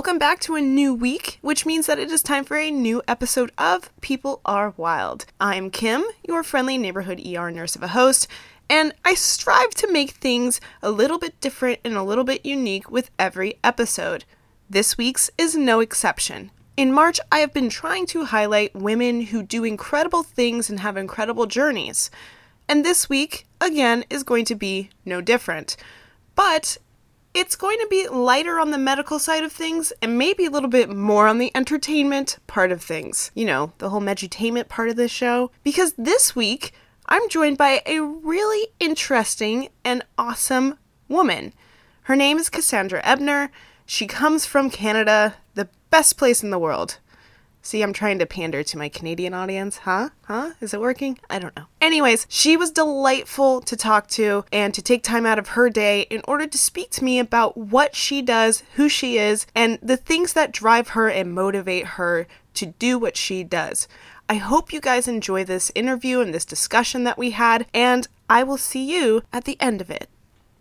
Welcome back to a new week, which means that it is time for a new episode of People Are Wild. I'm Kim, your friendly neighborhood ER nurse of a host, and I strive to make things a little bit different and a little bit unique with every episode. This week's is no exception. In March, I have been trying to highlight women who do incredible things and have incredible journeys. And this week, again, is going to be no different. But it's going to be lighter on the medical side of things and maybe a little bit more on the entertainment part of things. You know, the whole medutainment part of this show. Because this week, I'm joined by a really interesting and awesome woman. Her name is Cassandra Ebner. She comes from Canada, the best place in the world. See, I'm trying to pander to my Canadian audience, huh? Huh? Is it working? I don't know. Anyways, she was delightful to talk to and to take time out of her day in order to speak to me about what she does, who she is, and the things that drive her and motivate her to do what she does. I hope you guys enjoy this interview and this discussion that we had, and I will see you at the end of it.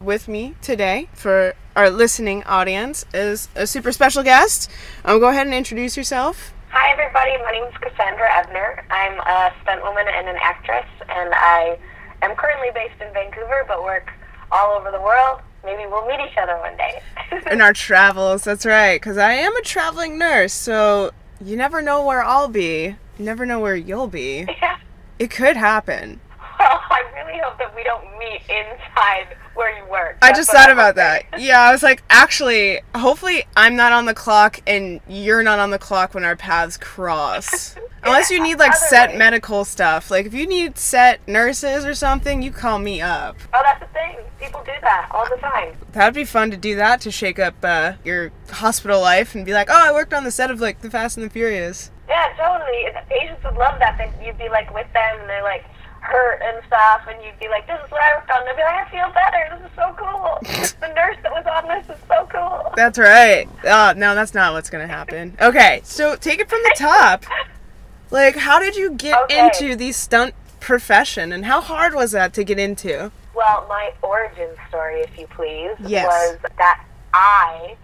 With me today for our listening audience is a super special guest. Um, go ahead and introduce yourself. Hi, everybody. My name is Cassandra Ebner. I'm a stunt woman and an actress, and I am currently based in Vancouver, but work all over the world. Maybe we'll meet each other one day. in our travels, that's right. Because I am a traveling nurse, so you never know where I'll be. You never know where you'll be. yeah. It could happen. Well, I really hope that we don't meet inside where you work. I just thought about that. Yeah, I was like, actually, hopefully I'm not on the clock and you're not on the clock when our paths cross. Unless you need like set medical stuff. Like if you need set nurses or something, you call me up. Oh, that's the thing. People do that all the time. That'd be fun to do that to shake up uh, your hospital life and be like, oh, I worked on the set of like The Fast and the Furious. Yeah, totally. Patients would love that. That you'd be like with them and they're like hurt and stuff, and you'd be like, "This is what I worked on." They'd be like, "I feel better. This is so cool. the nurse that was on this is so cool." That's right. Oh, no, that's not what's gonna happen. Okay, so take it from the top. Like, how did you get okay. into the stunt profession, and how hard was that to get into? Well, my origin story, if you please, yes. was that I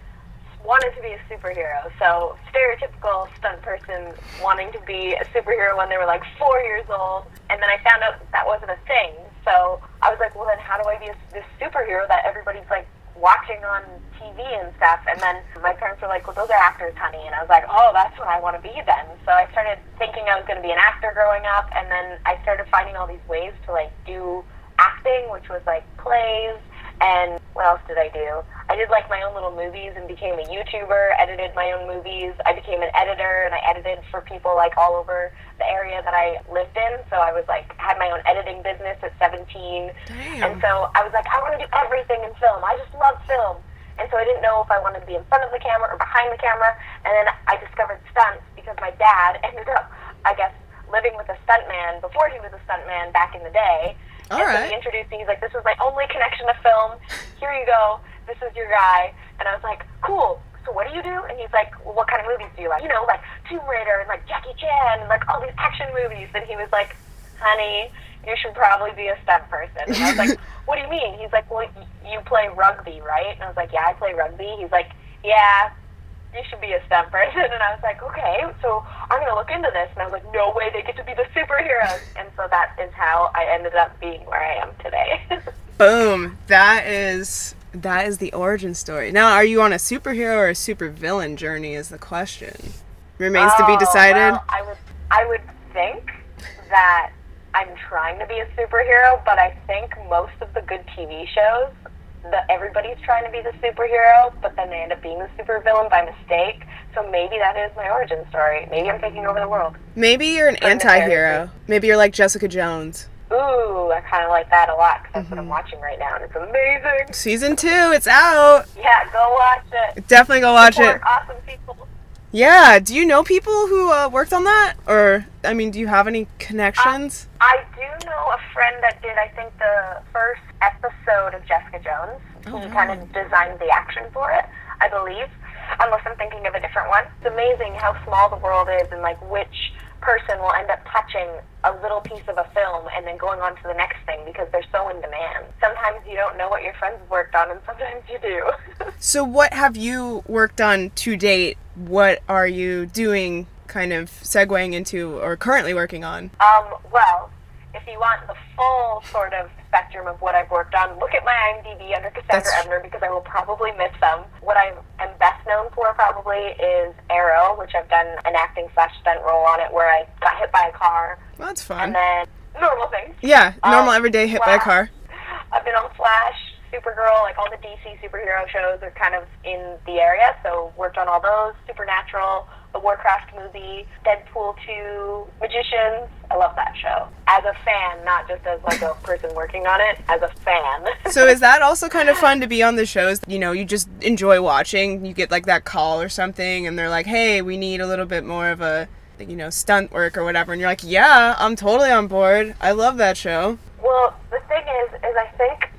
wanted to be a superhero. So stereotypical stunt person wanting to be a superhero when they were like four years old, and then I found out that, that wasn't a thing. So I was like, well, then how do I be a, this superhero that everybody's like watching on TV and stuff? And then my parents were like, well, those are actors, honey. And I was like, oh, that's what I want to be then. So I started thinking I was going to be an actor growing up, and then I started finding all these ways to like do acting, which was like plays and what else did I do? I did like my own little movies and became a YouTuber, edited my own movies. I became an editor and I edited for people like all over the area that I lived in. So I was like, had my own editing business at 17. Damn. And so I was like, I want to do everything in film. I just love film. And so I didn't know if I wanted to be in front of the camera or behind the camera. And then I discovered stunts because my dad ended up, I guess, living with a stuntman before he was a stuntman back in the day. All and right. so he introduced me. He's like, "This is my only connection to film. Here you go. This is your guy." And I was like, "Cool. So what do you do?" And he's like, well, "What kind of movies do you like? You know, like Tomb Raider and like Jackie Chan and like all these action movies." And he was like, "Honey, you should probably be a stunt person." And I was like, "What do you mean?" He's like, "Well, you play rugby, right?" And I was like, "Yeah, I play rugby." He's like, "Yeah, you should be a stunt person. And I was like, okay, so I'm going to look into this. And I was like, no way, they get to be the superheroes. And so that is how I ended up being where I am today. Boom. That is that is the origin story. Now, are you on a superhero or a supervillain journey is the question. Remains oh, to be oh, decided. Well, I would I would think that I'm trying to be a superhero, but I think most of the good TV shows the, everybody's trying to be the superhero, but then they end up being the supervillain by mistake. So maybe that is my origin story. Maybe I'm taking over the world. Maybe you're an anti-hero. Maybe you're like Jessica Jones. Ooh, I kind of like that a lot because that's mm-hmm. what I'm mm-hmm. watching right now, and it's amazing. Season two, it's out. Yeah, go watch it. Definitely go watch Support it. Awesome people. Yeah. Do you know people who uh, worked on that, or I mean, do you have any connections? Um, I do know a friend that did. I think the first episode of Jessica Jones. Oh, he kind of designed the action for it, I believe. Unless I'm thinking of a different one. It's amazing how small the world is and like which person will end up touching a little piece of a film and then going on to the next thing because they're so in demand. Sometimes you don't know what your friends worked on, and sometimes you do. So, what have you worked on to date? What are you doing, kind of segueing into, or currently working on? um, well, if you want the full sort of spectrum of what I've worked on, look at my IMDb under Cassandra That's- Ebner because I will probably miss them. What I am best known for probably is Arrow, which I've done an acting slash stunt role on it where I got hit by a car, Well, that's and fun. then normal things. Yeah, normal Um, everyday hit by a car. I've been on Flash, Supergirl, like all the DC superhero shows are kind of in the area, so worked on all those. Supernatural, the Warcraft movie, Deadpool 2, Magicians. I love that show. As a fan, not just as like a person working on it, as a fan. So, is that also kind of fun to be on the shows? You know, you just enjoy watching. You get like that call or something, and they're like, "Hey, we need a little bit more of a, you know, stunt work or whatever," and you're like, "Yeah, I'm totally on board. I love that show." Well, the thing is, is I think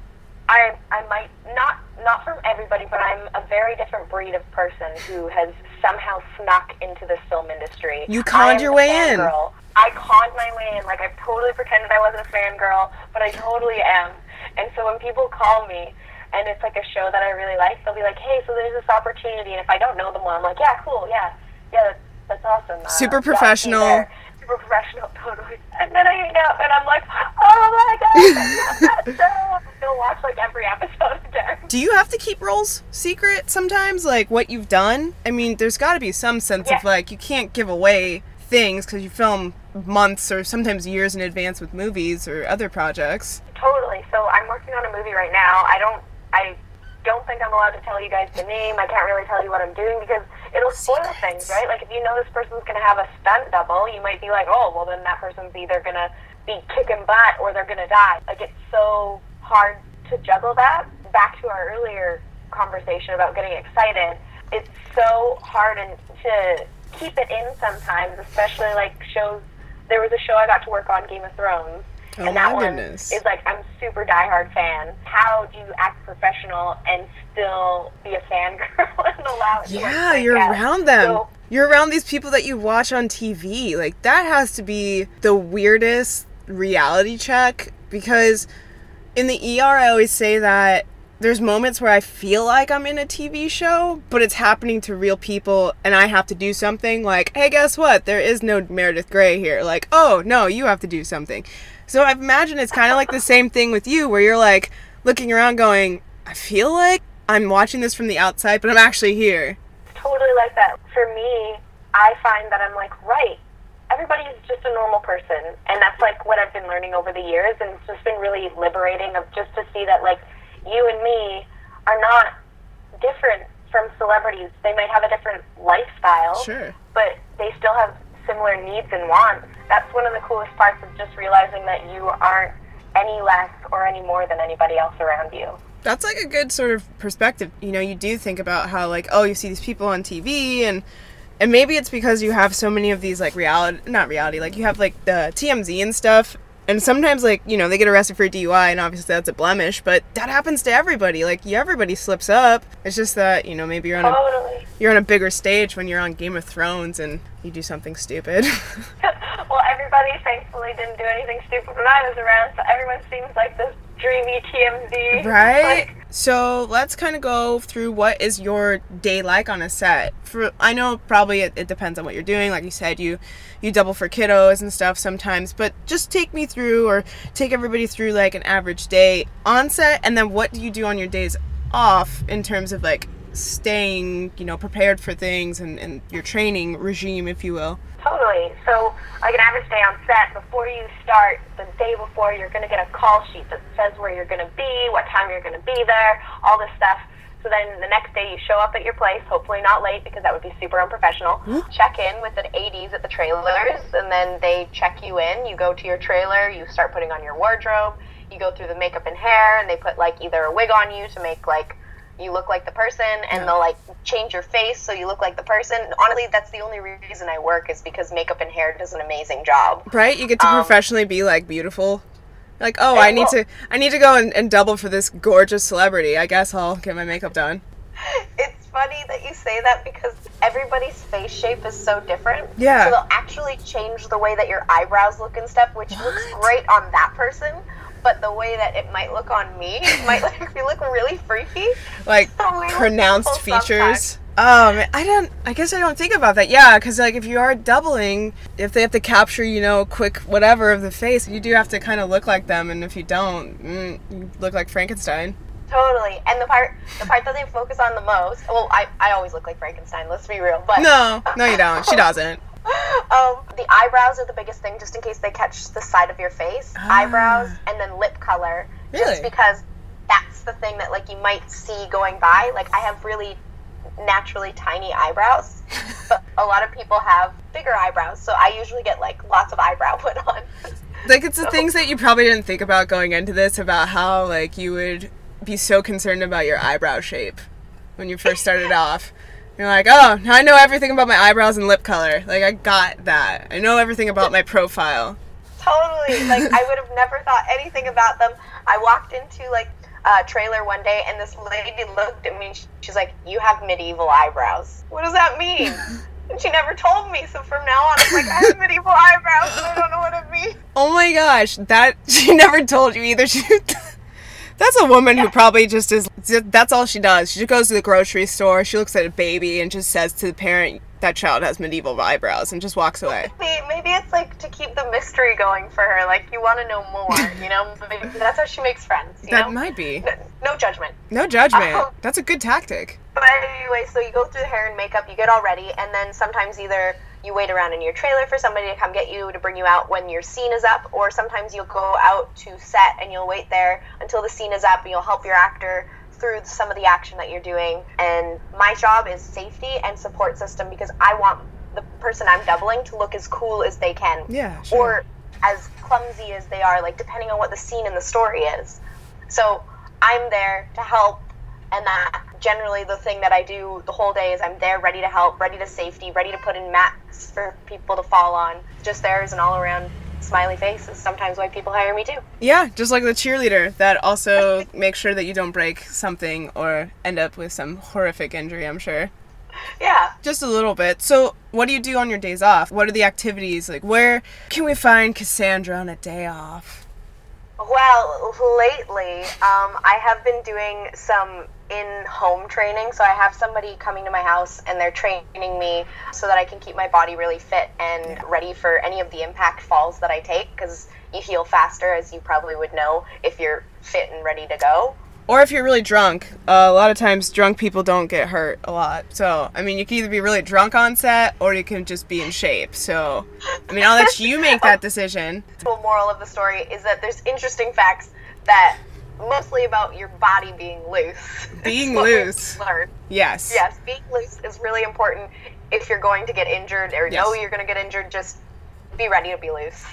I I might not not from everybody, but I'm a very different breed of person who has somehow snuck into this film industry. You conned your way in. fangirl. I conned my way in. Like I totally pretended I wasn't a fangirl, but I totally am. And so when people call me and it's like a show that I really like, they'll be like, "Hey, so there's this opportunity," and if I don't know them well, I'm like, "Yeah, cool, yeah, yeah, that's, that's awesome." Uh, Super yeah, you professional. there." Super professional, totally. And then I hang out and I'm like, "Oh my god, I love that show!" Still watch like every episode again. Do you have to keep roles secret sometimes, like what you've done? I mean, there's got to be some sense of like you can't give away things because you film months or sometimes years in advance with movies or other projects. Totally. So I'm working on a movie right now. I don't. I don't think I'm allowed to tell you guys the name. I can't really tell you what I'm doing because it'll spoil Secrets. things, right? Like if you know this person's gonna have a stunt double, you might be like, oh, well then that person's either gonna be kicking butt or they're gonna die. Like it's so hard to juggle that. Back to our earlier conversation about getting excited. It's so hard and to keep it in sometimes, especially like shows. There was a show I got to work on, Game of Thrones. Oh and that my one goodness. is like I'm super diehard fan. How do you act professional and still be a fangirl and allow it? to, Yeah, break you're out? around them. So, You're around these people that you watch on TV. Like that has to be the weirdest reality check because in the ER I always say that there's moments where I feel like I'm in a TV show, but it's happening to real people and I have to do something like, "Hey, guess what? There is no Meredith Grey here." Like, "Oh, no, you have to do something." So I imagine it's kind of like the same thing with you where you're like looking around going, "I feel like I'm watching this from the outside, but I'm actually here." totally like that. For me, I find that I'm like, right, everybody's just a normal person. And that's like what I've been learning over the years. And it's just been really liberating of just to see that, like, you and me are not different from celebrities. They might have a different lifestyle, Sure. but they still have similar needs and wants. That's one of the coolest parts of just realizing that you aren't any less or any more than anybody else around you. That's like a good sort of perspective. You know, you do think about how like, oh, you see these people on TV and and maybe it's because you have so many of these like reality not reality, like you have like the TMZ and stuff. And sometimes like, you know, they get arrested for DUI and obviously that's a blemish, but that happens to everybody. Like everybody slips up. It's just that, you know, maybe you're on a you're on a bigger stage when you're on Game of Thrones and you do something stupid. everybody thankfully didn't do anything stupid when I was around, so everyone seems like this dreamy TMZ. Right? Like, so let's kind of go through what is your day like on a set. For I know probably it, it depends on what you're doing. Like you said, you you double for kiddos and stuff sometimes, but just take me through or take everybody through like an average day on set, and then what do you do on your days off in terms of like staying, you know, prepared for things and, and your training regime, if you will. Totally. So, like an average day on set, before you start, the day before, you're going to get a call sheet that says where you're going to be, what time you're going to be there, all this stuff. So then the next day you show up at your place, hopefully not late because that would be super unprofessional. Check in with an ADs at the trailers, and then they check you in. You go to your trailer, you start putting on your wardrobe, you go through the makeup and hair, and they put like either a wig on you to make like you look like the person and they'll like change your face so you look like the person. Honestly, that's the only reason I work is because makeup and hair does an amazing job. Right? You get to Um, professionally be like beautiful. Like, oh, I need to I need to go and, and double for this gorgeous celebrity. I guess I'll get my makeup done. It's funny that you say that because everybody's face shape is so different. Yeah. So they'll actually change the way that your eyebrows look and stuff, which looks great on that person. But the way that it might look on me might like look really freaky. like So pronounced features. Man, I don't. I guess I don't think about that. Yeah, because like if you are doubling, if they have to capture, you know, quick whatever of the face, you do have to kind of look like them. And if you don't, mm, you look like Frankenstein. Totally. And the part the part that they focus on the most well, I, I always look like Frankenstein, let's be real. But No, no, you don't. She doesn't. um, the eyebrows are the biggest thing just in case they catch the side of your face. Ah. Eyebrows and then lip color. Really? Just because that's the thing that like you might see going by. Like I have really naturally tiny eyebrows. but a lot of people have bigger eyebrows, so I usually get like lots of eyebrow put on. Like it's the things that you probably didn't think about going into this about how like you would be so concerned about your eyebrow shape when you first started off. You're like, oh, now I know everything about my eyebrows and lip color. Like I got that. I know everything about my profile. totally. Like I would have never thought anything about them. I walked into like a trailer one day and this lady looked at me. She's like, "You have medieval eyebrows." What does that mean? And she never told me. So from now on, I'm like, I have medieval eyebrows, and I don't know what it means. Oh my gosh, that she never told you either. She, that's a woman who probably just is. That's all she does. She just goes to the grocery store. She looks at a baby and just says to the parent, "That child has medieval eyebrows," and just walks away. Maybe, maybe it's like to keep the mystery going for her. Like you want to know more, you know? Maybe that's how she makes friends. You That know? might be. No, no judgment. No judgment. Oh. That's a good tactic. But anyway, so you go through the hair and makeup, you get all ready, and then sometimes either you wait around in your trailer for somebody to come get you to bring you out when your scene is up, or sometimes you'll go out to set and you'll wait there until the scene is up and you'll help your actor through some of the action that you're doing. And my job is safety and support system because I want the person I'm doubling to look as cool as they can. Yeah, sure. Or as clumsy as they are, like depending on what the scene and the story is. So I'm there to help, and that generally the thing that I do the whole day is I'm there ready to help, ready to safety, ready to put in mats for people to fall on. Just there as an all around smiley face is sometimes why people hire me too. Yeah, just like the cheerleader that also makes sure that you don't break something or end up with some horrific injury, I'm sure. Yeah. Just a little bit. So, what do you do on your days off? What are the activities? Like, where can we find Cassandra on a day off? Well, lately, um, I have been doing some in home training. So I have somebody coming to my house and they're training me so that I can keep my body really fit and ready for any of the impact falls that I take because you heal faster, as you probably would know, if you're fit and ready to go. Or if you're really drunk, uh, a lot of times drunk people don't get hurt a lot. So, I mean, you can either be really drunk on set or you can just be in shape. So, I mean, I'll let you make that decision. The moral of the story is that there's interesting facts that mostly about your body being loose. Being Is what we've loose. Yes. Yes, being loose is really important if you're going to get injured or know you're going to get injured. Just be ready to be loose.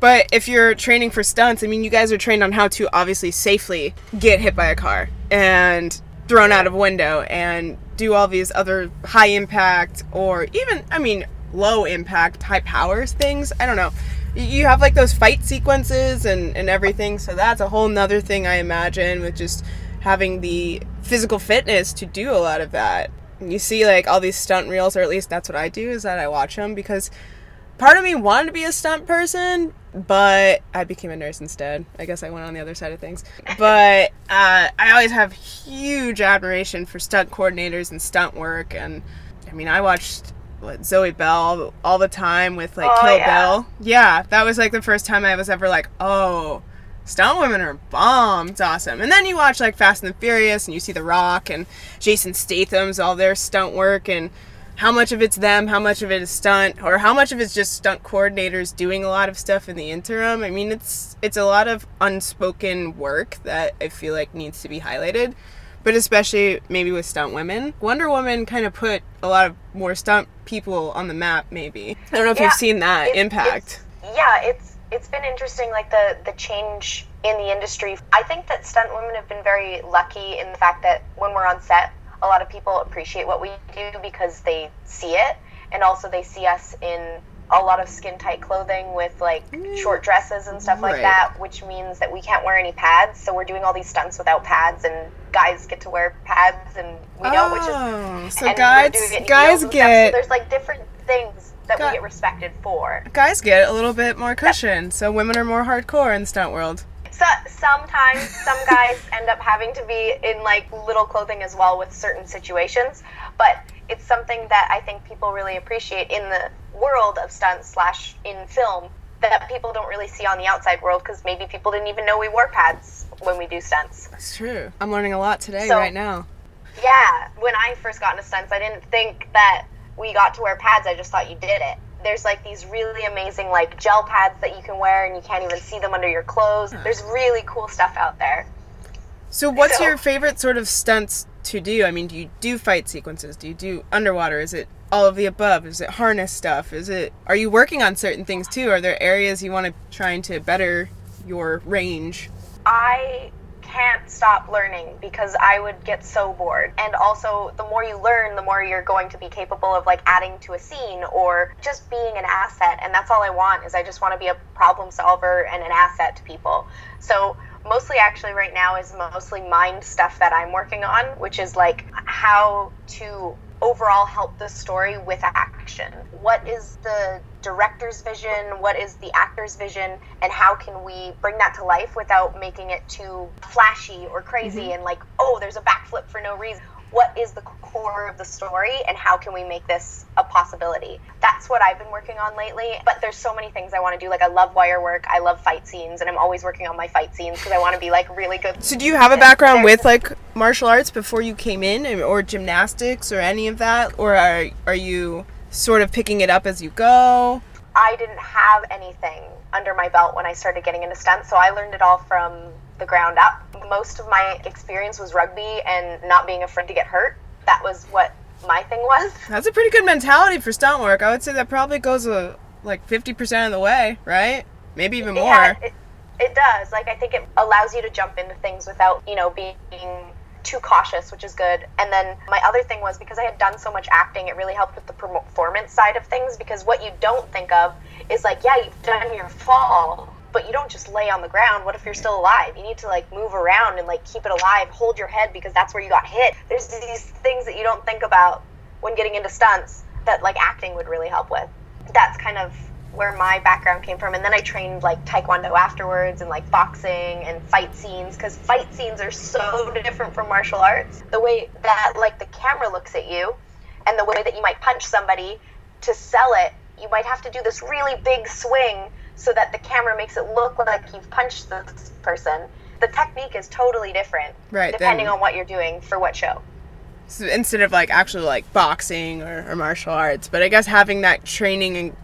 But if you're training for stunts, I mean, you guys are trained on how to obviously safely get hit by a car and thrown out of a window and do all these other high impact or even, I mean, low impact, high powers things. I don't know. You have like those fight sequences and, and everything. So that's a whole nother thing I imagine with just having the physical fitness to do a lot of that. You see like all these stunt reels, or at least that's what I do, is that I watch them because part of me wanted to be a stunt person, but I became a nurse instead. I guess I went on the other side of things. But uh, I always have huge admiration for stunt coordinators and stunt work. And I mean, I watched Zoe Bell all the time with like Oh, Kill yeah. Bill. Yeah, that was like the first time I was ever like, oh. Stunt women are bomb. It's awesome. And then you watch like Fast and the Furious and you see The Rock and Jason Statham's all their stunt work and how much of it's them, how much of it is stunt, or how much of it's just stunt coordinators doing a lot of stuff in the interim. I mean, it's it's a lot of unspoken work that I feel like needs to be highlighted, but especially maybe with stunt women. Wonder Woman kind of put a lot of more stunt people on the map. Maybe I don't know if Yeah, you've seen that It- impact. it's- yeah, it's it's been interesting, like the the change in the industry. I think that stunt women have been very lucky in the fact that when we're on set, a lot of people appreciate what we do because they see it, and also they see us in a lot of skin tight clothing with like mm. short dresses and stuff like Right. that, which means that we can't wear any pads. So we're doing all these stunts without pads and guys get to wear pads and we don't, which is Oh, so guys, it guys heels and stuff, get so there's like different things that Got- we get respected for. guys get a little bit more cushion. So women are more hardcore in stunt world. So sometimes some guys end up having to be in like little clothing as well with certain situations, but it's something that I think people really appreciate in the world of stunts slash in film that people don't really see on the outside world because maybe people didn't even know we wore pads when we do stunts. That's true. I'm learning a lot today, So- right now. Yeah, when I first got into stunts, I didn't think that we got to wear pads. I just thought you did it. There's like these really amazing like gel pads that you can wear and you can't even see them under your clothes. There's really cool stuff out there. So, what's So- your favorite sort of stunts to do? I mean, do you do fight sequences? Do you do underwater? Is it all of the above? Is it harness stuff? Is it? Are you working on certain things too? Are there areas you want to trying to better your range? I can't stop learning because I would get so bored. And also, the more you learn, the more you're going to be capable of like adding to a scene or just being an asset. And that's all I want is I just want to be a problem solver and an asset to people. So mostly actually right now is mostly mind stuff that I'm working on, which is like how to overall help the story with action. What is the director's vision? What is the actor's vision? And how can we bring that to life without making it too flashy or crazy mm-hmm. and like, oh, there's a backflip for no reason? What is the core of the story and how can we make this a possibility? That's what I've been working on lately. But there's so many things I want to do. Like, I love wire work, I love fight scenes, and I'm always working on my fight scenes because I want to be like really good. So, do you have a background with like martial arts before you came in, or gymnastics, or any of that, or are are you sort of picking it up as you go? I didn't have anything under my belt when I started getting into stunts, so I learned it all from the ground up. Most of my experience was rugby and not being afraid to get hurt. That was what my thing was. That's a pretty good mentality for stunt work. I would say that probably goes a, like 50% of the way, right? Maybe even more. Yeah, it, it does. Like I think it allows you to jump into things without, you know, being too cautious, which is good. And then my other thing was because I had done so much acting, it really helped with the performance side of things because what you don't think of is like, yeah, you've done your fall, but you don't just lay on the ground. What if you're still alive? You need to like move around and like keep it alive, hold your head because that's where you got hit. There's these things that you don't think about when getting into stunts that like acting would really help with. That's kind of where my background came from and then i trained like taekwondo afterwards and like boxing and fight scenes because fight scenes are so different from martial arts the way that like the camera looks at you and the way that you might punch somebody to sell it you might have to do this really big swing so that the camera makes it look like you've punched this person. The technique is totally different Right, depending then- on what you're doing for what show. So instead of like actually like boxing or, or martial arts, but I guess having that training and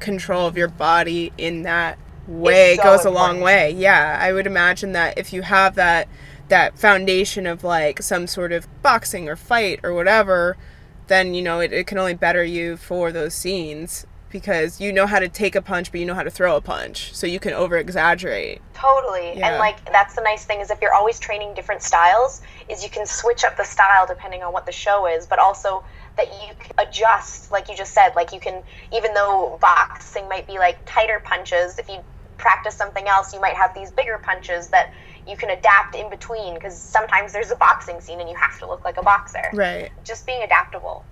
control of your body in that way so goes a long way. Yeah, I would imagine that if you have that that foundation of like some sort of boxing or fight or whatever, then you know it, it can only better you for those scenes because you know how to take a punch but you know how to throw a punch. So you can over exaggerate. Totally. Yeah. And like that's the nice thing is if you're always training different styles, is you can switch up the style depending on what the show is, but also that you can adjust, like you just said, like you can even though boxing might be like tighter punches, if you practice something else, you might have these bigger punches that you can adapt in between because sometimes there's a boxing scene and you have to look like a boxer. Right. Just being adaptable.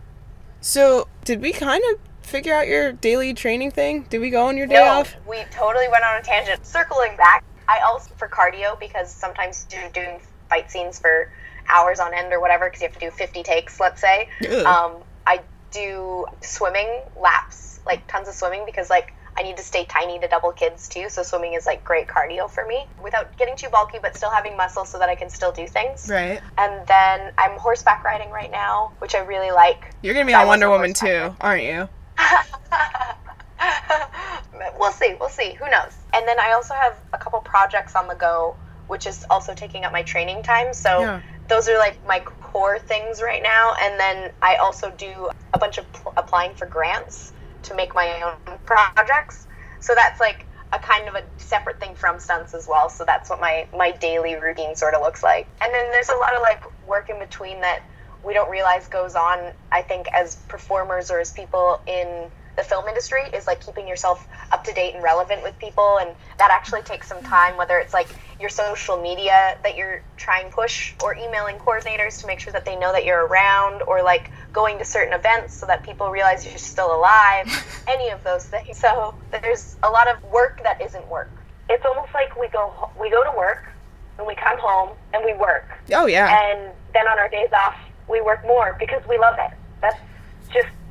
So did we kind of figure out your daily training thing? Did we go on your day no, off? we totally went on a tangent. Circling back, I also for cardio because sometimes you're doing fight scenes for hours on end or whatever because you have to do 50 takes, let's say. Um, I do swimming laps, like tons of swimming because like I need to stay tiny to double kids too. So swimming is like great cardio for me without getting too bulky, but still having muscle so that I can still do things. Right. And then I'm horseback riding right now, which I really like. You're gonna be So on Wonder Woman too, aren't you? We'll see. We'll see. Who knows? And then I also have a couple projects on the go, which is also taking up my training time. So Yeah. those are like my core things right now. And then I also do a bunch of pl- applying for grants to make my own projects. So that's like a kind of a separate thing from stunts as well. So that's what my my daily routine sort of looks like. And then there's a lot of like work in between that we don't realize goes on. I think as performers or as people in the film industry is like keeping yourself up to date and relevant with people and that actually takes some time whether it's like your social media that you're trying to push or emailing coordinators to make sure that they know that you're around or like going to certain events so that people realize you're still alive any of those things. So there's a lot of work that isn't work. It's almost like we go we go to work and we come home and we work. Oh yeah. and then on our days off we work more because we love it. that's just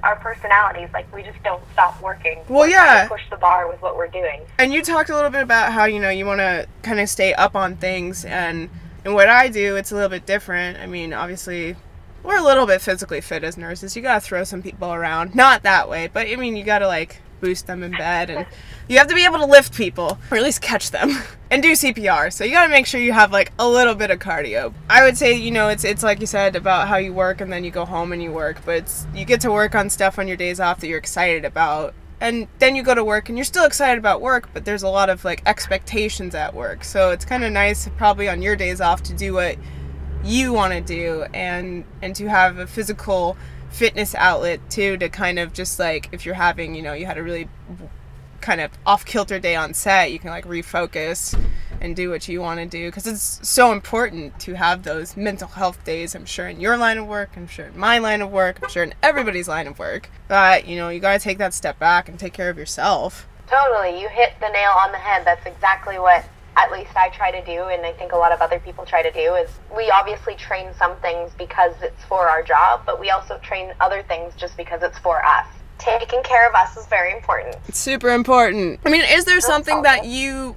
our personalities like we just don't stop working Well, We're trying to yeah. push the bar with what we're doing And you talked a little bit about how you know you want to kind of stay up on things, and and what I do, it's a little bit different. I mean, obviously, we're a little bit physically fit as nurses. You gotta throw some people around, not that way, but I mean, you gotta like boost them in bed, and you have to be able to lift people, or at least catch them, and do CPR. So you gotta make sure you have like a little bit of cardio. I would say, you know, it's it's like you said about how you work, and then you go home and you work, but you get to work on stuff on your days off that you're excited about and then you go to work and you're still excited about work but there's a lot of like expectations at work so it's kind of nice probably on your days off to do what you want to do and and to have a physical fitness outlet too to kind of just like if you're having you know you had a really kind of off kilter day on set you can like refocus and do what you want to do because it's so important to have those mental health days i'm sure in your line of work i'm sure in my line of work i'm sure in everybody's line of work but you know you got to take that step back and take care of yourself Totally, you hit the nail on the head. That's exactly what at least I try to do, and I think a lot of other people try to do. Is we obviously train some things because it's for our job, but we also train other things just because it's for us. Taking care of us is very important. it's super important. I mean is there something that you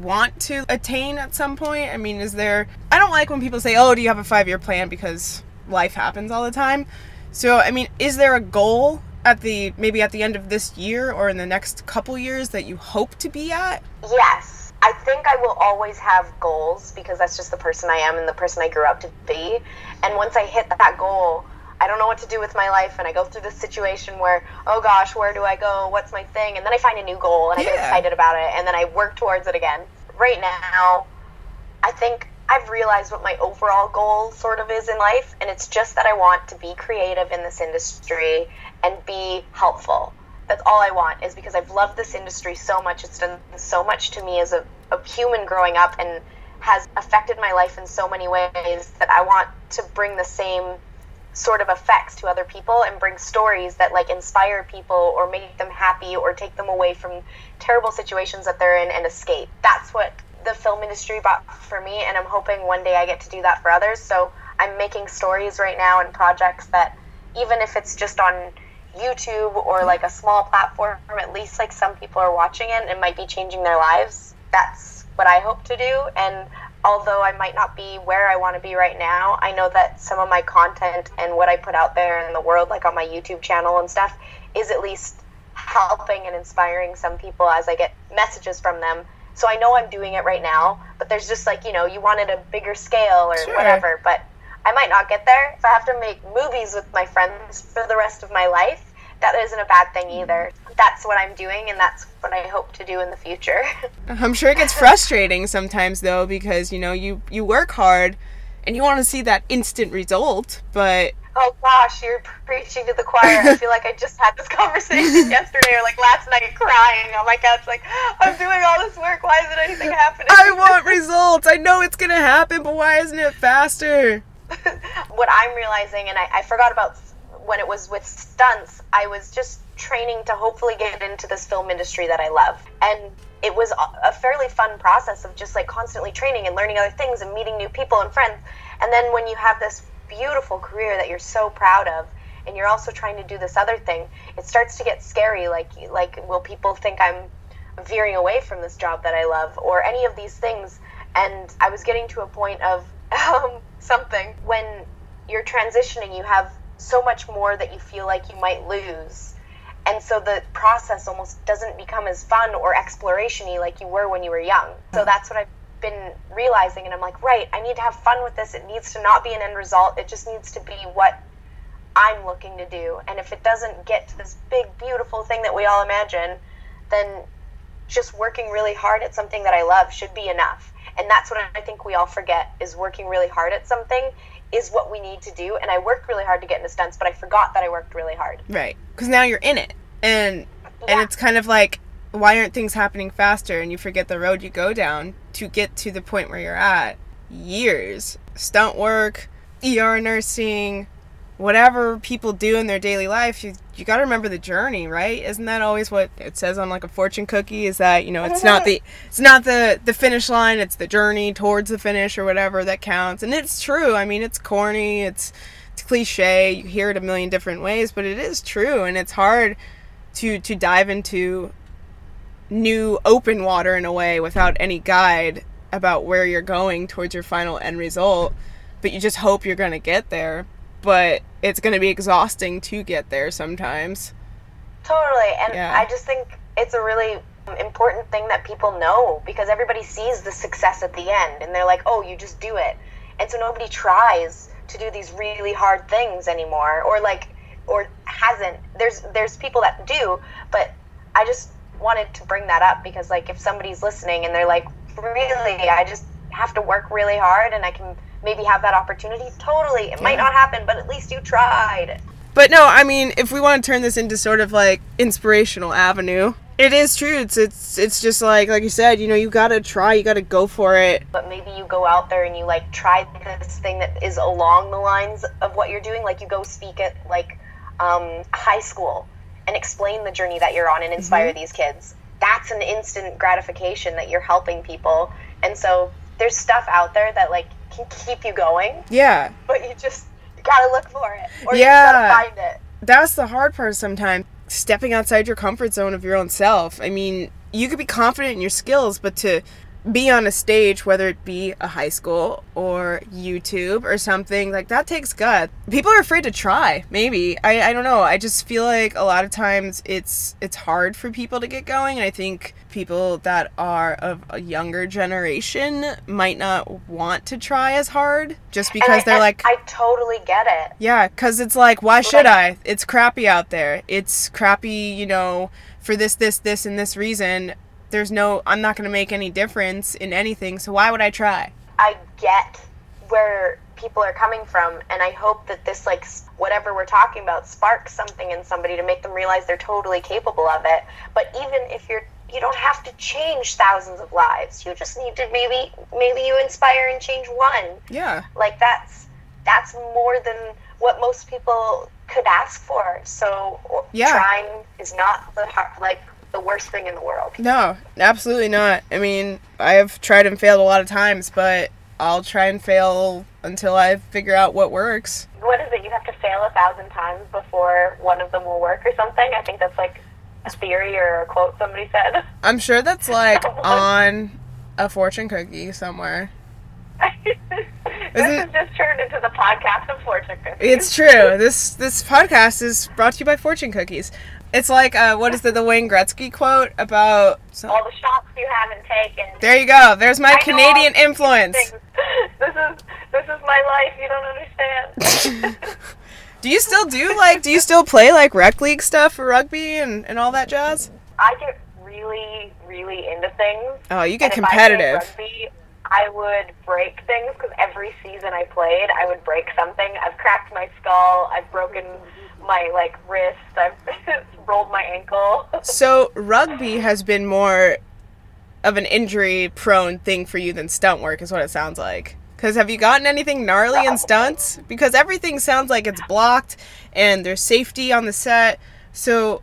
want to attain at some point? I mean is there i don't like when people say oh do you have a five year plan? because life happens all the time. So i mean is there a goal at the maybe at the end of this year or in the next couple years that you hope to be at? Yes, I think I will always have goals because that's just the person I am and the person I grew up to be. And once I hit that goal, I don't know what to do with my life, and I go through this situation where, oh gosh, where do I go? What's my thing? And then I find a new goal, and I get Yeah. excited about it, and then I work towards it again. Right now, I think I've realized what my overall goal sort of is in life, and it's just that I want to be creative in this industry and be helpful. That's all I want, is because I've loved this industry so much. It's done so much to me as a, a human growing up and has affected my life in so many ways that I want to bring the same sort of effects to other people and bring stories that like inspire people or make them happy or take them away from terrible situations that they're in and escape. That's what the film industry brought for me and I'm hoping one day I get to do that for others. So I'm making stories right now and projects that even if it's just on YouTube or like a small platform, at least like some people are watching it and it might be changing their lives. That's what I hope to do. And although I might not be where I want to be right now, I know that some of my content and what I put out there in the world, like on my YouTube channel and stuff, is at least helping and inspiring some people as I get messages from them. So I know I'm doing it right now, but there's just like, you know, you wanted a bigger scale or Sure. whatever, but I might not get there. If I have to make movies with my friends for the rest of my life, that isn't a bad thing either. Mm-hmm. That's what I'm doing, and that's what I hope to do in the future. I'm sure it gets frustrating sometimes though because you know you you work hard and you want to see that instant result, but oh gosh, you're preaching to the choir. I feel like I just had this conversation yesterday or like last night crying on my couch, like, I'm doing all this work. Why isn't anything happening? I want results. I know it's gonna happen, but why isn't it faster? what I'm realizing, and I, I forgot about when it was with stunts, I was just training to hopefully get into this film industry that I love. And it was a- fairly fun process of just like constantly training and learning other things and meeting new people and friends. And then when you have this beautiful career that you're so proud of, and you're also trying to do this other thing, it starts to get scary. Like, like will people think I'm veering away from this job that I love, or any of these things? And I was getting to a point of um, something when you're transitioning, you have so much more that you feel like you might lose. And so the process almost doesn't become as fun or exploration-y like you were when you were young. So mm-hmm. that's what I've been realizing, and I'm like, right, I need to have fun with this. It needs to not be an end result. It just needs to be what I'm looking to do. And if it doesn't get to this big, beautiful thing that we all imagine, then just working really hard at something that I love should be enough. And that's what I think we all forget is working really hard at something is what we need to do. And I worked really hard to get into stunts, but I forgot that I worked really hard. Right. Because now you're in it. And and it's kind of like why aren't things happening faster and you forget the road you go down to get to the point where you're at years stunt work er nursing whatever people do in their daily life you, you got to remember the journey right? Isn't that always what it says on like a fortune cookie? Is that you know it's not the it's not the the finish line it's the journey towards the finish or whatever that counts. And it's true. I mean it's corny it's it's cliche you hear it a million different ways but it is true. And it's hard to to dive into new open water in a way without any guide about where you're going towards your final end result but you just hope you're going to get there but it's going to be exhausting to get there sometimes Totally. And Yeah. I just think it's a really important thing that people know because everybody sees the success at the end and they're like, oh, you just do it. And so nobody tries to do these really hard things anymore or like, or hasn't. There's, there's people that do, but I just wanted to bring that up because like if somebody's listening and they're like, really, I just have to work really hard and I can maybe have that opportunity. Totally. It might not happen, but at least you tried. But no, I mean, if we want to turn this into sort of like inspirational avenue, it is true. It's it's it's just like like you said, you know, you gotta try, you gotta go for it. but maybe you go out there and you like try this thing that is along the lines of what you're doing like you go speak at like um, high school and explain the journey that you're on and inspire these kids that's an instant gratification that you're helping people and so there's stuff out there that like can keep you going Yeah, but you just you gotta look for it or Yeah. you gotta find it that's the hard part sometimes. Stepping outside your comfort zone of your own self. I mean, you could be confident in your skills, but to be on a stage, whether it be a high school or YouTube or something, like that takes guts. People are afraid to try, maybe. I, I don't know. I just feel like a lot of times it's it's hard for people to get going. And I think people that are of a younger generation might not want to try as hard just because I- they're and like i totally get it yeah, because it's like, why should Like- I? It's crappy out there. It's crappy, you know, for this, this, this, and this reason. There's no, I'm not going to make any difference in anything, so why would I try? I get where people are coming from, and I hope that this, like, whatever we're talking about, sparks something in somebody to make them realize they're totally capable of it. But even if you're, you don't have to change thousands of lives. You just need to maybe, maybe you inspire and change one. Yeah. Like that's that's more than what most people could ask for. So Yeah. trying is not the hard, like the worst thing in the world. No, absolutely not. I mean, I have tried and failed a lot of times, but I'll try and fail until I figure out what works. what is it? You have to fail a thousand times before one of them will work or something. I think that's like a theory or a quote somebody said. I'm sure that's like on a fortune cookie somewhere. this Isn't- has just turned into the podcast of fortune cookies. It's true. This this podcast is brought to you by Fortune Cookies. It's like uh, what is the the Wayne Gretzky quote about? so- all the shots you haven't taken. there you go. There's my I Canadian influence. things. This is this is my life. You don't understand. Do you still do like? Do you still play like rec league stuff for rugby and and all that jazz? I get really really into things. Oh, you get And if I played competitive. rugby, I would break things because every season I played, I would break something. I've cracked my skull. I've broken my like wrist. I've rolled my ankle. So rugby has been more of an injury prone thing for you than stunt work, is what it sounds like. Because have you gotten anything gnarly in stunts? Because everything sounds like it's blocked and there's safety on the set. So,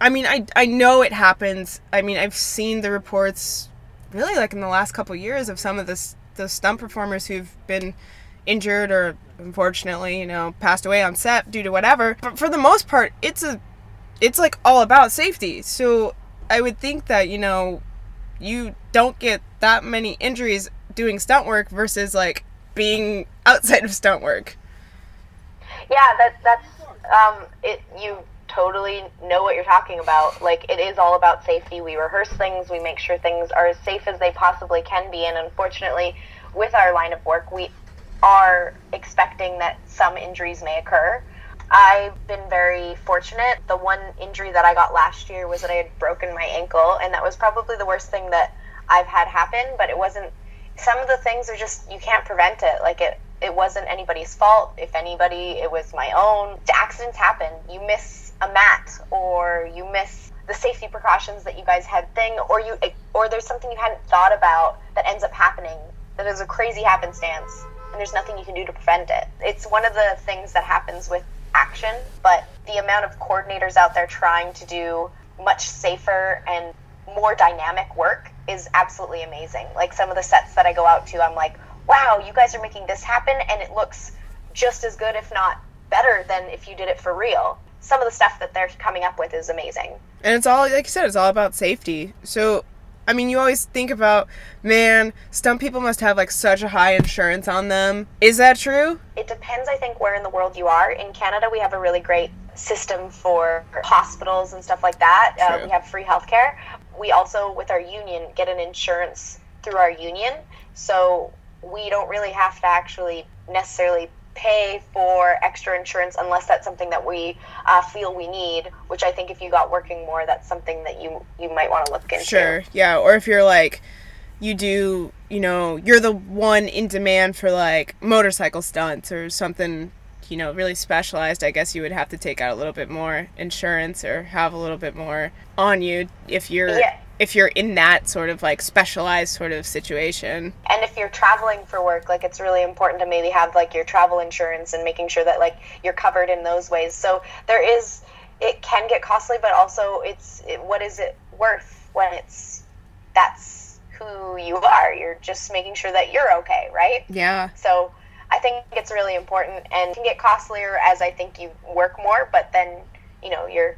I mean, I, I know it happens. I mean, I've seen the reports really like in the last couple years of some of the, the stunt performers who've been injured or unfortunately, you know, passed away on set due to whatever. But for the most part, it's a it's like all about safety. So I would think that, you know, you don't get that many injuries doing stunt work versus like being outside of stunt work. yeah, that that's um, it. You totally know what you're talking about. Like it is all about safety. We rehearse things. We make sure things are as safe as they possibly can be. And unfortunately, with our line of work, we are expecting that some injuries may occur. I've been very fortunate. The one injury that I got last year was that I had broken my ankle, and that was probably the worst thing that I've had happen. But it wasn't. Some of the things are just you can't prevent it. Like it, it wasn't anybody's fault. If anybody, it was my own. Accidents happen. You miss a mat, or you miss the safety precautions that you guys had thing, or you, or there's something you hadn't thought about that ends up happening. That is a crazy happenstance, and there's nothing you can do to prevent it. It's one of the things that happens with action, but the amount of coordinators out there trying to do much safer and more dynamic work is absolutely amazing. Like some of the sets that I go out to, I'm like, wow, you guys are making this happen, and it looks just as good, if not better, than if you did it for real. Some of the stuff that they're coming up with is amazing. And it's all, like you said, it's all about safety. So, I mean, you always think about, man, stunt people must have like such a high insurance on them. Is that true? It depends, I think, where in the world you are. In Canada, we have a really great system for hospitals and stuff like that. Uh, we have free healthcare. We also, with our union, get an insurance through our union. So we don't really have to actually necessarily pay for extra insurance unless that's something that we uh, feel we need. Which I think if you got working more, that's something that you you might want to look into. Sure, yeah. Or if you're like, you do, you know, you're the one in demand for like motorcycle stunts or something. You know, really specialized. I guess you would have to take out a little bit more insurance or have a little bit more on you if you're yeah if you're in that sort of like specialized sort of situation. And if you're traveling for work, like it's really important to maybe have like your travel insurance and making sure that like you're covered in those ways. So there is it can get costly, but also it's it, what is it worth when it's that's who you are. You're just making sure that you're okay, right? Yeah. So I think it's really important and can get costlier as I think you work more, but then you know you're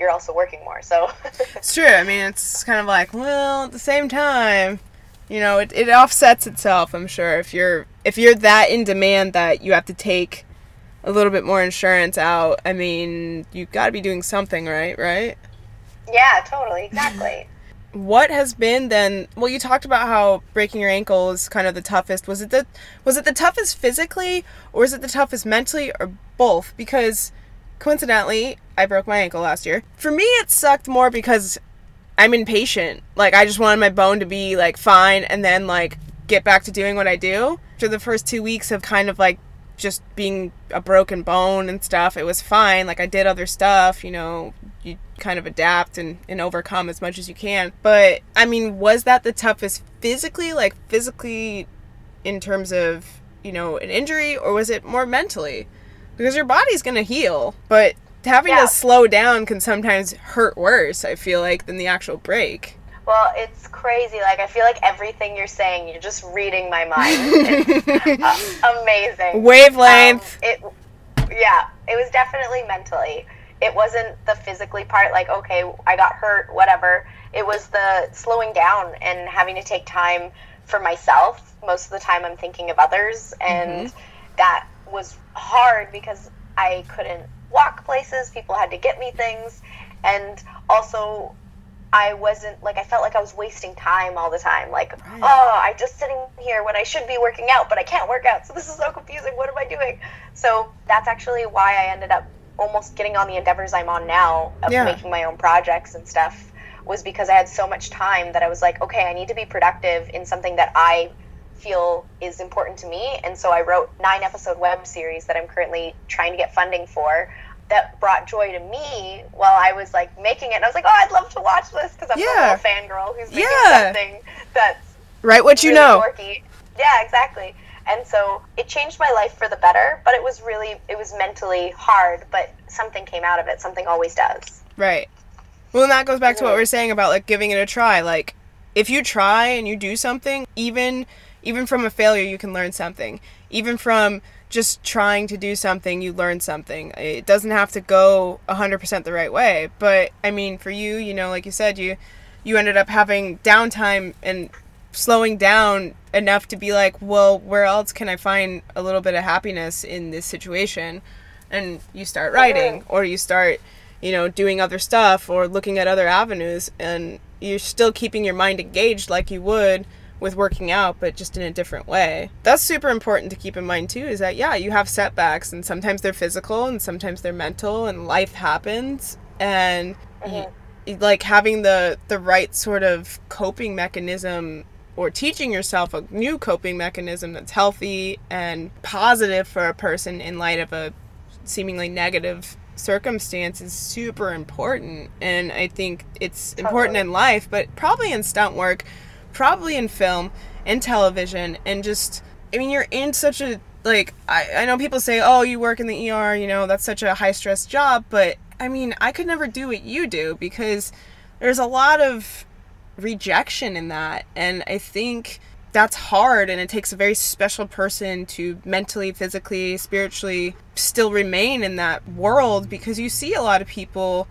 you're also working more. So it's true. I mean, it's kind of like, well, at the same time, you know, it, it offsets itself. I'm sure if you're if you're that in demand that you have to take a little bit more insurance out. I mean, you've got to be doing something, right? Right? Yeah, totally, exactly. what has been then well you talked about how breaking your ankle is kind of the toughest was it the was it the toughest physically or is it the toughest mentally or both because coincidentally, I broke my ankle last year. For me, it sucked more because I'm impatient. Like, I just wanted my bone to be, like, fine and then, like, get back to doing what I do. After the first two weeks of kind of, like, just being a broken bone and stuff, it was fine. Like, I did other stuff, you know, you kind of adapt and, and overcome as much as you can. But, I mean, was that the toughest physically? Like, physically in terms of, you know, an injury, or was it more mentally? Because your body's gonna heal, but having yeah. to slow down can sometimes hurt worse. I feel like than the actual break. Well, it's crazy. Like I feel like everything you're saying, you're just reading my mind. It's uh, amazing. Wavelength. Um, it, yeah, it was definitely mentally. It wasn't the physically part. Like okay, I got hurt, whatever. It was the slowing down and having to take time for myself. Most of the time, I'm thinking of others, and mm-hmm. that was hard because I couldn't walk places. People had to get me things. And also, I wasn't like, I felt like I was wasting time all the time. Like, right. oh, I'm just sitting here when I should be working out, but I can't work out. So this is so confusing. What am I doing? So that's actually why I ended up almost getting on the endeavors I'm on now of yeah. making my own projects and stuff was because I had so much time that I was like, okay, I need to be productive in something that I feel is important to me. And so I wrote nine episode web series that I'm currently trying to get funding for that brought joy to me while I was like making it. And I was like, oh, I'd love to watch this because I'm yeah. a little fangirl who's making yeah. something that's right what you know. Dorky. Yeah, exactly. And so it changed my life for the better, but it was really it was mentally hard, but something came out of it. Something always does. Right. Well, and that goes back to what mm-hmm. we are saying about like giving it a try. Like if you try and you do something, even even from a failure, you can learn something. Even from just trying to do something, you learn something. It doesn't have to go 100% the right way. But I mean, for you, you know, like you said, you you ended up having downtime and slowing down enough to be like, well, where else can I find a little bit of happiness in this situation? And you start writing or you start, you know, doing other stuff or looking at other avenues and you're still keeping your mind engaged like you would with working out, but just in a different way. That's super important to keep in mind too, is that yeah, you have setbacks and sometimes they're physical and sometimes they're mental and life happens and mm-hmm. you, like having the the right sort of coping mechanism or teaching yourself a new coping mechanism that's healthy and positive for a person in light of a seemingly negative circumstance is super important and i think it's important in life but probably in stunt work probably in film and television and just i mean you're in such a like I, I know people say oh you work in the er you know that's such a high stress job but i mean i could never do what you do because there's a lot of rejection in that. And i think that's hard and it takes a very special person to mentally physically spiritually still remain in that world because you see a lot of people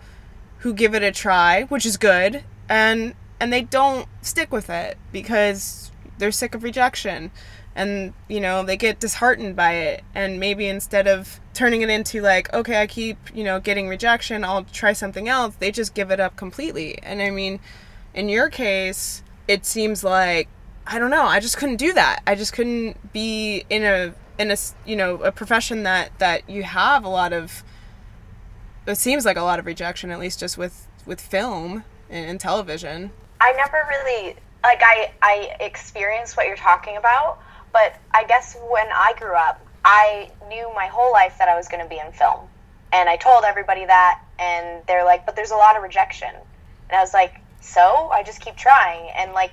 who give it a try which is good. And and they don't stick with it because they're sick of rejection. And you know they get disheartened by it. And maybe instead of turning it into like okay i keep you know getting rejection i'll try something else they just give it up completely. And i mean in your case it seems like i don't know i just couldn't do that. I just couldn't be in a in a you know a profession that that you have a lot of it seems like a lot of rejection at least just with with film and, and television I never really like I I experienced what you're talking about, but I guess when I grew up, I knew my whole life that I was going to be in film. And I told everybody that and they're like, "But there's a lot of rejection." And I was like, "So, I just keep trying." And like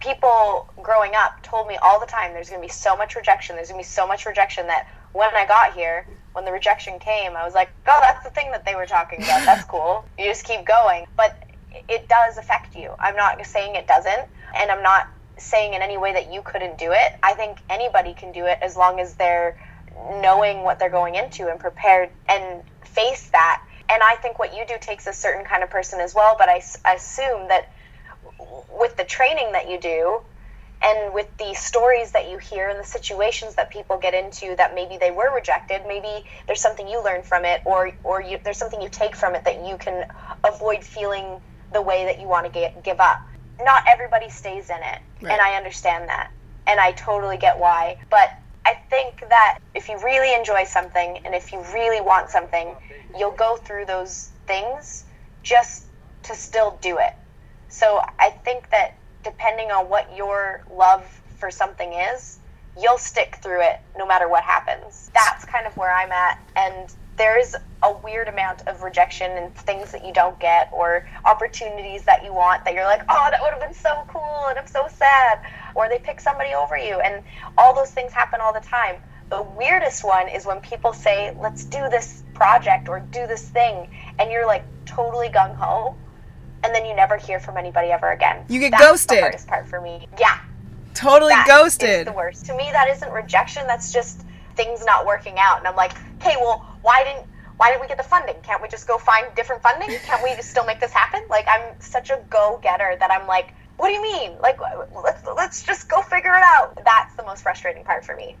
people growing up told me all the time there's going to be so much rejection, there's going to be so much rejection that when I got here, when the rejection came, I was like, "Oh, that's the thing that they were talking about. That's cool. You just keep going." But it does affect you. I'm not saying it doesn't, and I'm not saying in any way that you couldn't do it. I think anybody can do it as long as they're knowing what they're going into and prepared and face that. And I think what you do takes a certain kind of person as well, but I, assume that with the training that you do and with the stories that you hear and the situations that people get into that maybe they were rejected maybe there's something you learn from it or or you, there's something you take from it that you can avoid feeling the way that you want to get, give up. Not everybody stays in it, right. and I understand that, and I totally get why. But I think that if you really enjoy something and if you really want something, you'll go through those things just to still do it. So I think that depending on what your love for something is, you'll stick through it no matter what happens. That's kind of where I'm at. And there's a weird amount of rejection and things that you don't get or opportunities that you want that you're like, oh, that would have been so cool and I'm so sad. Or they pick somebody over you and all those things happen all the time. The weirdest one is when people say, let's do this project or do this thing, and you're like totally gung ho, and then you never hear from anybody ever again. You get That's ghosted. The hardest part for me. Yeah. Totally that ghosted. the worst. To me, that isn't rejection. That's just things not working out. And I'm like, okay, well, why didn't why didn't we get the funding? Can't we just go find different funding? Can't we still make this happen? Like I'm such a go getter that I'm like, what do you mean? Like let's let's just go figure it out. That's the most frustrating part for me.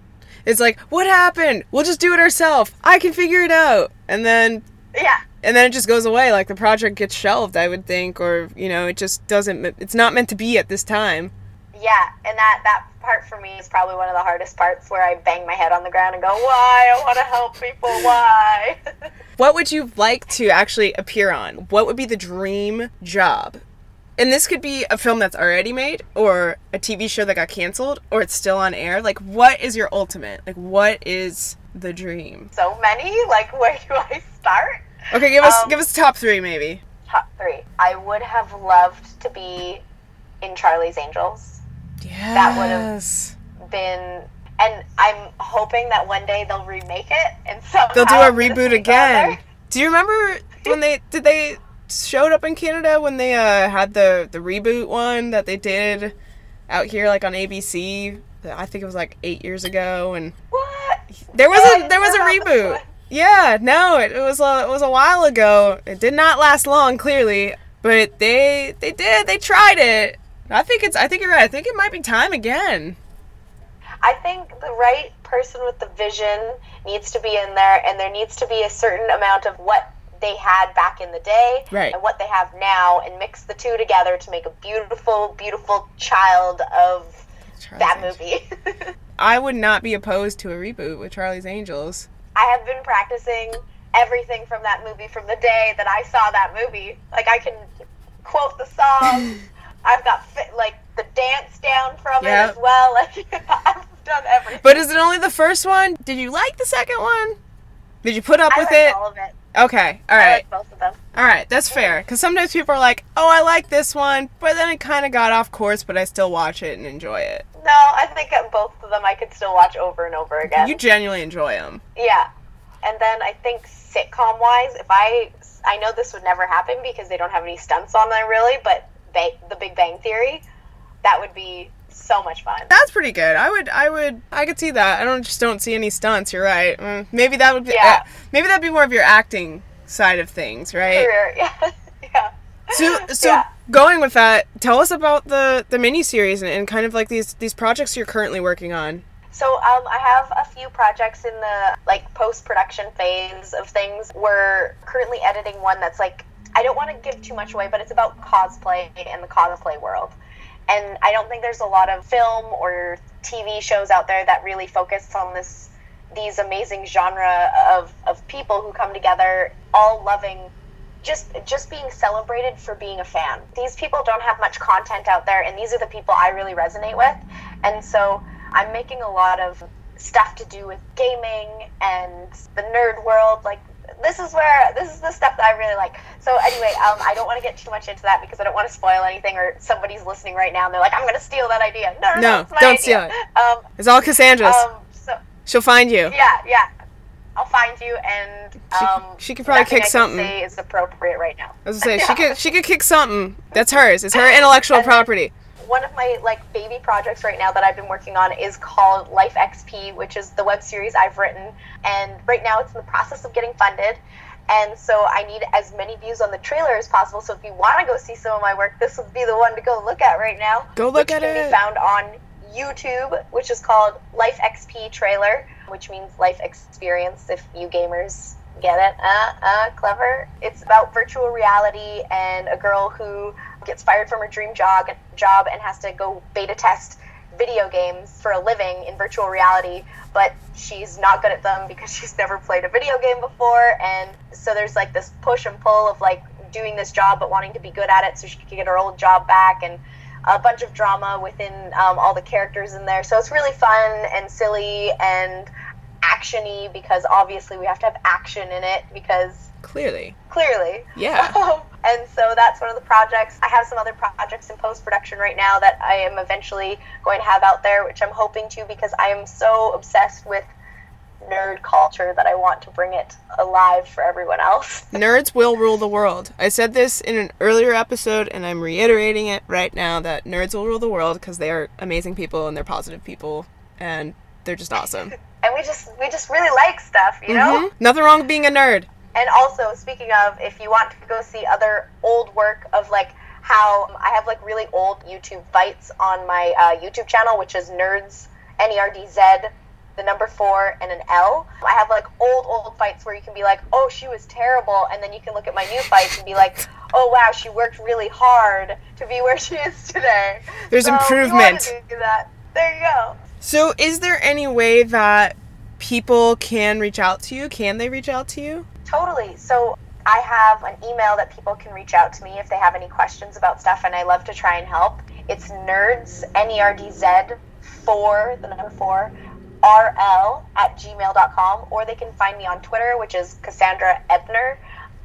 It's like, what happened? We'll just do it ourselves. I can figure it out. And then yeah. And then it just goes away. Like the project gets shelved, I would think, or you know, it just doesn't. It's not meant to be at this time. Yeah, and that that part for me is probably one of the hardest parts where I bang my head on the ground and go, "Why? I want to help people. Why?" what would you like to actually appear on? What would be the dream job? And this could be a film that's already made or a TV show that got canceled or it's still on air. Like what is your ultimate? Like what is the dream? So many. Like where do I start? Okay, give us um, give us top 3 maybe. Top 3. I would have loved to be in Charlie's Angels. Yes. That would have been and I'm hoping that one day they'll remake it and so they'll do a reboot again. Do you remember when they did they showed up in Canada when they uh, had the the reboot one that they did out here like on ABC? I think it was like eight years ago, and what? There was a there was a reboot. Yeah, no, it, it was a it was a while ago. It did not last long, clearly, but they they did they tried it, I think it's. I think you're right. I think it might be time again. I think the right person with the vision needs to be in there, and there needs to be a certain amount of what they had back in the day right. and what they have now, and mix the two together to make a beautiful, beautiful child of Charlie's that movie. I would not be opposed to a reboot with Charlie's Angels. I have been practicing everything from that movie from the day that I saw that movie. Like I can quote the song. I've got like the dance down from Yep. it as well. Like I've done everything. But is it only the first one? Did you like the second one? Did you put up I with it? all of it. Okay, all I like both of them. all right. That's fair. Because sometimes people are like, "Oh, I like this one," but then it kind of got off course, but I still watch it and enjoy it. No, I think both of them I could still watch over and over again. You genuinely enjoy them. Yeah. And then I think sitcom wise, if I I know this would never happen because they don't have any stunts on there really, but The Big Bang Theory, that would be so much fun. That's pretty good. I would, I would, I could see that. I don't just don't see any stunts. You're right. Mm, maybe that would be. Yeah. uh, maybe that'd be more of your acting side of things, right? Career, yeah, yeah. So, so Yeah. going with that, tell us about the the miniseries and, and kind of like these these projects you're currently working on. So um, I have a few projects in the like post production phase of things. We're currently editing one that's like I don't want to give too much away, but it's about cosplay and the cosplay world. And I don't think there's a lot of film or TV shows out there that really focus on this these amazing genre of, of people who come together all loving just just being celebrated for being a fan. These people don't have much content out there and these are the people I really resonate with. And so I'm making a lot of stuff to do with gaming and the nerd world like this is where this is the stuff that I really like. So anyway, um, I don't want to get too much into that because I don't want to spoil anything or somebody's listening right now and they're like, I'm gonna steal that idea. No, no, no, No, don't idea. steal it. Um, It's all Cassandra's. um, so She'll find you. yeah, yeah. I'll find you, and She- um, she could probably kick something. Say is appropriate right now. I was gonna say she could she could kick something. That's hers. It's her intellectual property. One of my like baby projects right now that I've been working on is called Life XP, which is the web series I've written, and right now it's in the process of getting funded. And so I need as many views on the trailer as possible. So if you want to go see some of my work, this would be the one to go look at right now. Go look at can it. be found on YouTube, which is called Life XP Trailer, which means life experience if you gamers get it. Uh, uh, clever. It's about virtual reality and a girl who gets fired from her dream job, job and has to go beta test video games for a living in virtual reality, but she's not good at them because she's never played a video game before. And so there's like this push and pull of like doing this job but wanting to be good at it so she can get her old job back and a bunch of drama within um, all the characters in there. So it's really fun and silly and actiony because obviously we have to have action in it because Clearly. clearly. Yeah. And so that's one of the projects. I have some other projects in post production right now that I am eventually going to have out there, which I'm hoping to because I am so obsessed with nerd culture that I want to bring it alive for everyone else. Nerds will rule the world. I said this in an earlier episode, and I'm reiterating it right now that nerds will rule the world because they are amazing people and they're positive people and they're just awesome. And we just we just really like stuff, you know? Mhm. Nothing wrong with being a nerd. And also, speaking of, if you want to go see other old work of like how I have like really old YouTube fights on my uh, YouTube channel, which is Nerds N E R D Z, the number four and an L. I have like old old fights where you can be like, oh, she was terrible, and then you can look at my new fights and be like, oh wow, she worked really hard to be where she is today. There's So, if you wanna improvement. There you go. So, is there any way that people can reach out to you? Can they reach out to you? Totally. So I have an email that people can reach out to me if they have any questions about stuff, and I love to try and help. It's nerds, N E R D Z, four, the number four, RL at gmail.com, or they can find me on Twitter, which is Cassandra Ebner,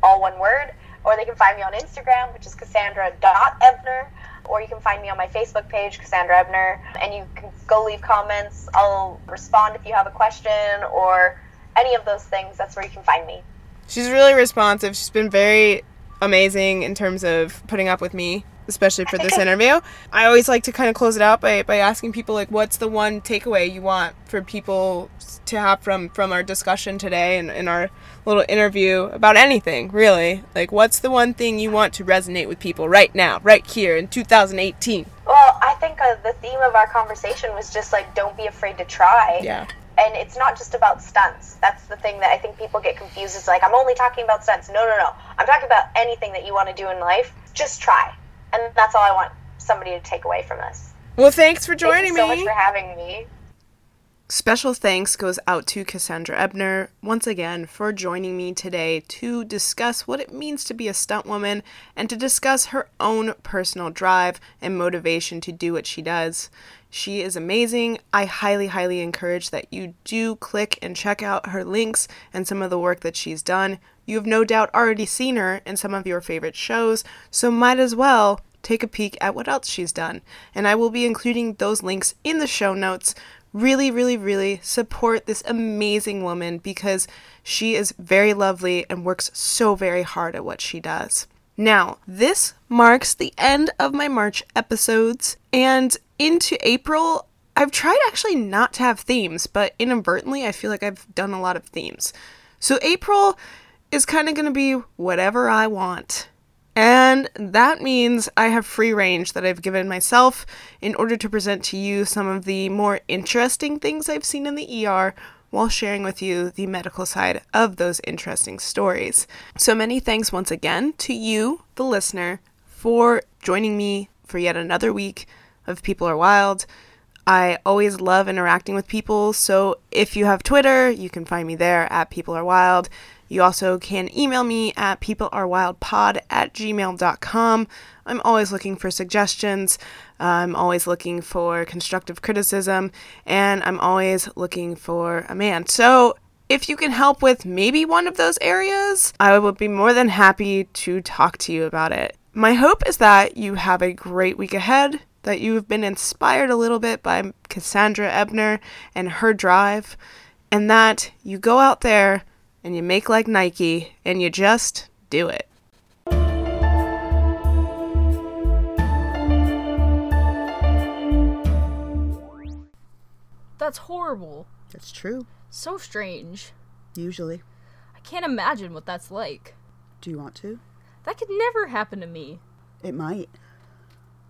all one word, or they can find me on Instagram, which is Cassandra.ebner, or you can find me on my Facebook page, Cassandra Ebner, and you can go leave comments. I'll respond if you have a question or any of those things. That's where you can find me. She's really responsive. She's been very amazing in terms of putting up with me, especially for this interview. I always like to kind of close it out by, by asking people like what's the one takeaway you want for people to have from from our discussion today and in our little interview about anything, really. Like what's the one thing you want to resonate with people right now, right here in 2018? Well, I think uh, the theme of our conversation was just like, don't be afraid to try. Yeah. And it's not just about stunts. That's the thing that I think people get confused. It's like, I'm only talking about stunts. No, no, no. I'm talking about anything that you want to do in life. Just try. And that's all I want somebody to take away from this. Well, thanks for Thank joining you so me. much for having me. Special thanks goes out to Cassandra Ebner once again for joining me today to discuss what it means to be a stunt woman and to discuss her own personal drive and motivation to do what she does. She is amazing. I highly, highly encourage that you do click and check out her links and some of the work that she's done. You have no doubt already seen her in some of your favorite shows, so might as well take a peek at what else she's done. And I will be including those links in the show notes really, really, really support this amazing woman because she is very lovely and works so very hard at what she does. Now, this marks the end of my March episodes, and into April, I've tried actually not to have themes, but inadvertently, I feel like I've done a lot of themes. So, April is kind of going to be whatever I want. And that means I have free range that I've given myself in order to present to you some of the more interesting things I've seen in the ER while sharing with you the medical side of those interesting stories. So many thanks once again to you, the listener, for joining me for yet another week of People Are Wild. I always love interacting with people, so if you have Twitter, you can find me there at People Are Wild. You also can email me at peoplearewildpod at gmail.com. I'm always looking for suggestions. I'm always looking for constructive criticism. And I'm always looking for a man. So if you can help with maybe one of those areas, I would be more than happy to talk to you about it. My hope is that you have a great week ahead, that you have been inspired a little bit by Cassandra Ebner and her drive, and that you go out there and you make like Nike and you just do it. That's horrible. That's true. So strange. Usually. I can't imagine what that's like. Do you want to? That could never happen to me. It might.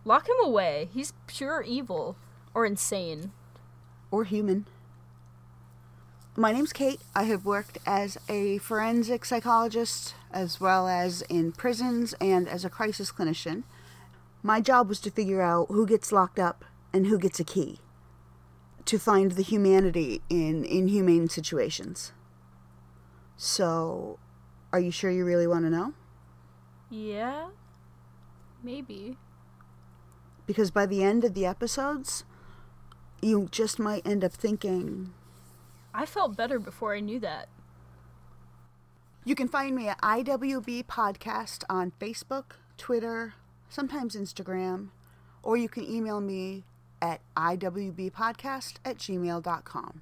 Lock him away. He's pure evil. Or insane. Or human. My name's Kate. I have worked as a forensic psychologist as well as in prisons and as a crisis clinician. My job was to figure out who gets locked up and who gets a key, to find the humanity in inhumane situations. So, are you sure you really want to know? Yeah? Maybe. Because by the end of the episodes, you just might end up thinking, I felt better before I knew that. You can find me at IWB Podcast on Facebook, Twitter, sometimes Instagram, or you can email me at iwbpodcast at gmail.com.